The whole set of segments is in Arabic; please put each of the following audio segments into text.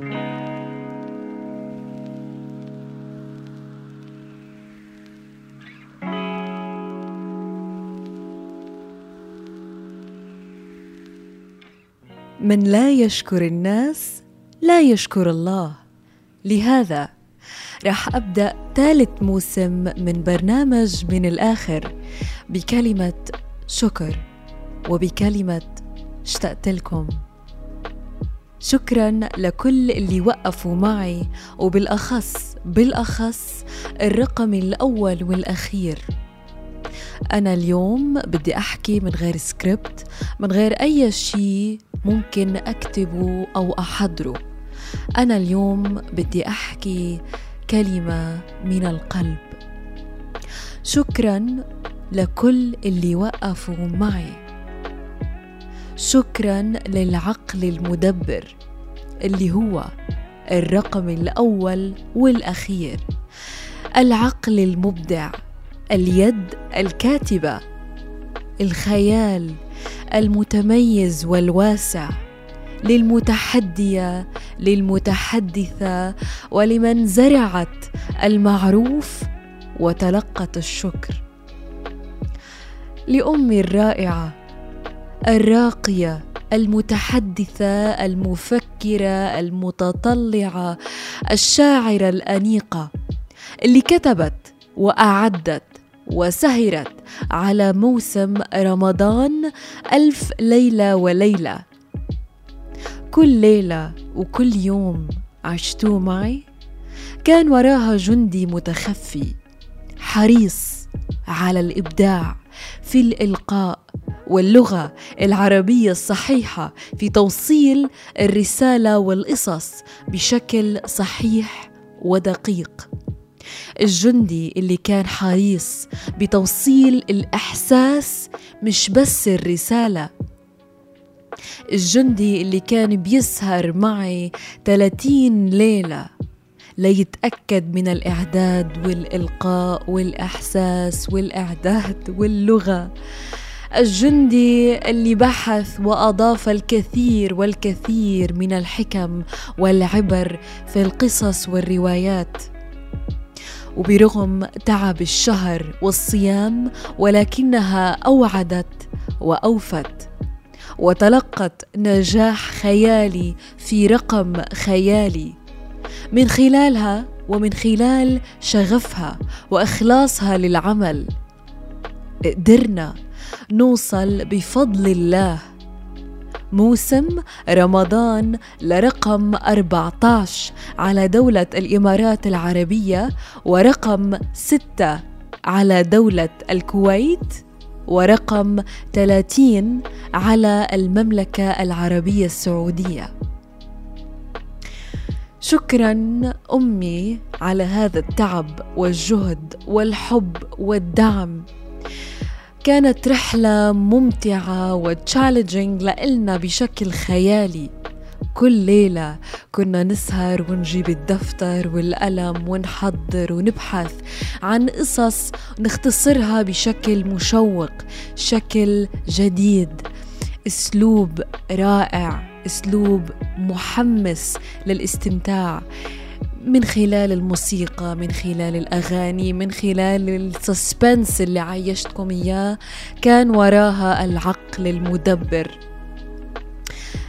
من لا يشكر الناس لا يشكر الله. لهذا راح أبدأ ثالث موسم من برنامج من الآخر بكلمة شكر وبكلمة اشتقت لكم. شكرا لكل اللي وقفوا معي وبالاخص بالأخص الرقم الأول والأخير. أنا اليوم بدي أحكي من غير سكريبت من غير أي شيء ممكن أكتبه أو أحضره. أنا اليوم بدي أحكي كلمة من القلب. شكرا لكل اللي وقفوا معي. شكرا للعقل المدبر اللي هو الرقم الأول والأخير. العقل المبدع اليد الكاتبة الخيال المتميز والواسع للمتحدية للمتحدثة ولمن زرعت المعروف وتلقت الشكر. لامي الرائعة الراقية المتحدثة المفكرة المتطلعة الشاعرة الأنيقة اللي كتبت وأعدت وسهرت على موسم رمضان ألف ليلة وليلة. كل ليلة وكل يوم عشتوه معي؟ كان وراها جندي متخفي حريص على الإبداع في الإلقاء واللغة العربية الصحيحة في توصيل الرسالة والقصص بشكل صحيح ودقيق. الجندي اللي كان حريص بتوصيل الإحساس مش بس الرسالة. الجندي اللي كان بيسهر معي 30 ليلة ليتأكد من الإعداد والإلقاء والإحساس والإعداد واللغة. الجندي اللي بحث وأضاف الكثير والكثير من الحكم والعبر في القصص والروايات. وبرغم تعب الشهر والصيام ولكنها أوعدت وأوفت. وتلقت نجاح خيالي في رقم خيالي. من خلالها ومن خلال شغفها وإخلاصها للعمل. قدرنا نوصل بفضل الله. موسم رمضان لرقم 14 على دولة الإمارات العربية ورقم 6 على دولة الكويت ورقم 30 على المملكة العربية السعودية. شكرا أمي على هذا التعب والجهد والحب والدعم. كانت رحلة ممتعة وتشالنجينج لإلنا بشكل خيالي. كل ليلة كنا نسهر ونجيب الدفتر والقلم ونحضر ونبحث عن قصص نختصرها بشكل مشوق شكل جديد. أسلوب رائع أسلوب محمس للاستمتاع. من خلال الموسيقى من خلال الأغاني من خلال السسبنس اللي عايشتكم إياه كان وراها العقل المدبر.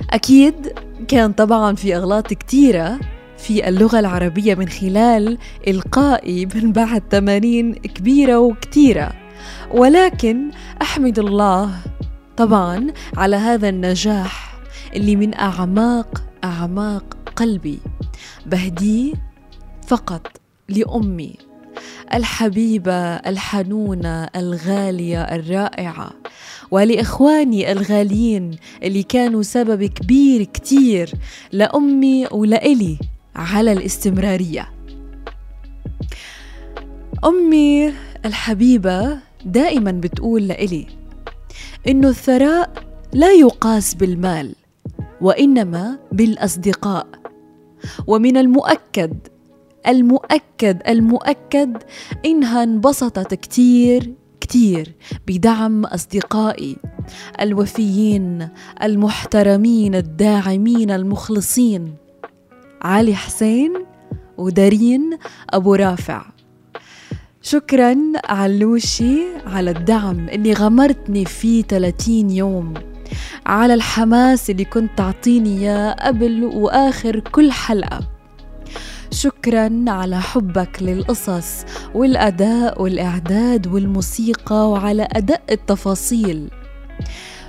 أكيد كان طبعا في أغلاط كتيرة في اللغة العربية من خلال إلقائي من بعد تمارين كبيرة وكتيرة. ولكن أحمد الله طبعا على هذا النجاح اللي من أعماق أعماق قلبي. بهديه فقط لأمي الحبيبة الحنونة الغالية الرائعة. ولإخواني الغاليين اللي كانوا سبب كبير كتير لأمي ولإلي على الاستمرارية. أمي الحبيبة دائما بتقول لإلي إنه الثراء لا يقاس بالمال وإنما بالأصدقاء. ومن المؤكد المؤكد المؤكد إنها انبسطت كتير كتير بدعم أصدقائي الوفيين المحترمين الداعمين المخلصين. علي حسين ودارين أبو رافع. شكرا علوشي على الدعم اللي غمرتني فيه 30 يوم. على الحماس اللي كنت تعطيني إياه قبل وآخر كل حلقة. شكرا على حبك للقصص والأداء والإعداد والموسيقى وعلى أدق التفاصيل.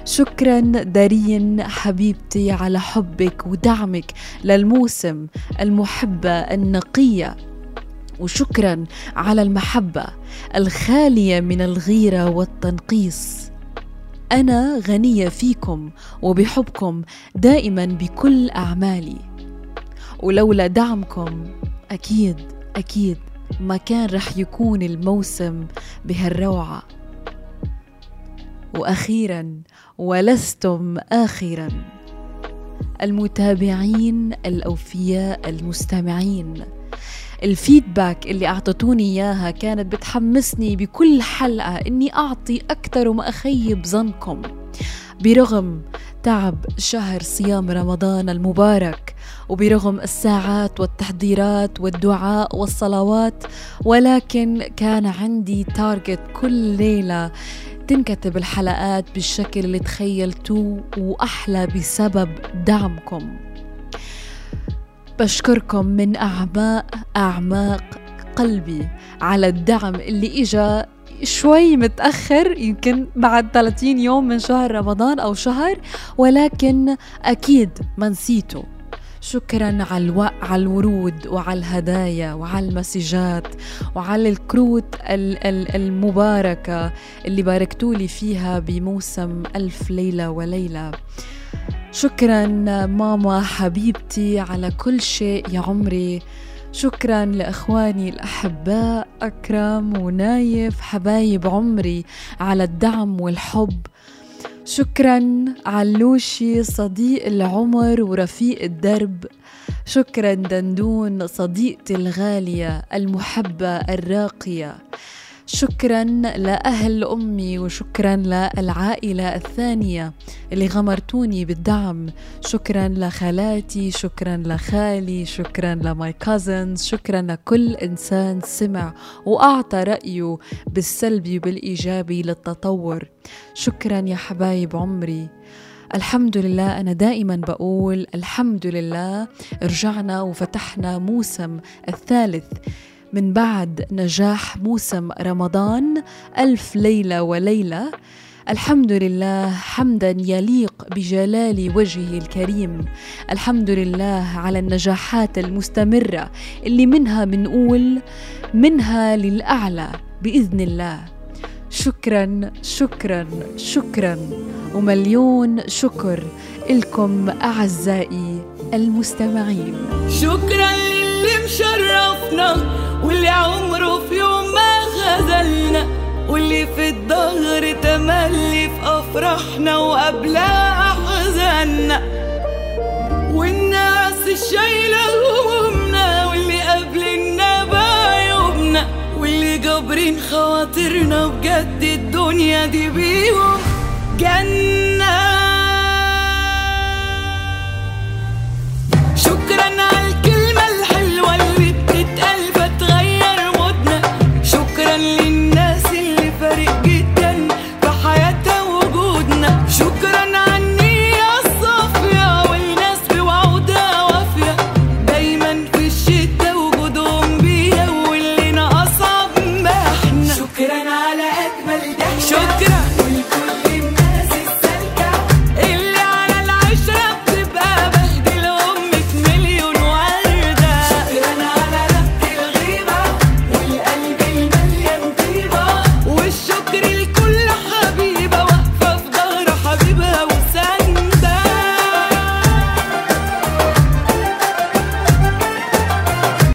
شكرا دارين حبيبتي على حبك ودعمك للموسم المحبة النقية. وشكرا على المحبة الخالية من الغيرة والتنقيص. أنا غنية فيكم وبحبكم دائما بكل أعمالي. ولولا دعمكم أكيد أكيد ما كان رح يكون الموسم بهالروعة. وأخيرا ولستم آخرا. المتابعين الأوفياء المستمعين. الفيدباك اللي أعطتوني إياها كانت بتحمسني بكل حلقة إني أعطي أكثر وما أخيب ظنكم. برغم تعب شهر صيام رمضان المبارك وبرغم الساعات والتحضيرات والدعاء والصلوات ولكن كان عندي تارجت كل ليلة تنكتب الحلقات بالشكل اللي تخيلتوه وأحلى بسبب دعمكم. بشكركم من اعماق أعماق قلبي على الدعم اللي إجا شوي متأخر يمكن بعد 30 يوم من شهر رمضان أو شهر ولكن أكيد ما نسيته شكرا على الوق على الورود وعلى الهدايا وعلى المسجات وعلى الكروت المباركة اللي باركتوا لي فيها بموسم ألف ليلة وليلة. شكرا ماما حبيبتي على كل شيء يا عمري. شكرا لإخواني الأحباء أكرم ونايف حبايب عمري على الدعم والحب. شكرا علوشي صديق العمر ورفيق الدرب. شكرا دندون صديقتي الغالية المحبة الراقية. شكرا لأهل أمي وشكرا للعائلة الثانية اللي غمرتوني بالدعم. شكرا لخالاتي شكرا لخالي شكرا لماي كازنز شكرا لكل إنسان سمع وأعطى رأيه بالسلبي وبالإيجابي للتطور. شكرا يا حبايب عمري. الحمد لله أنا دائما بقول الحمد لله رجعنا وفتحنا موسم الثالث من بعد نجاح موسم رمضان ألف ليلة وليلة. الحمد لله حمدا يليق بجلال وجهه الكريم. الحمد لله على النجاحات المستمرة اللي منها منقول منها للأعلى بإذن الله. شكرا شكرا شكرا. ومليون شكر لكم أعزائي المستمعين. شكرا للي مشرفنا واللي عمره في يوم ما خذلنا واللي في الظهر تملي في أفراحنا وقبلها أحزاننا. والناس الشايلة همومنا واللي قابلنا بعيوبنا واللي جابرين خواطرنا بجد الدنيا.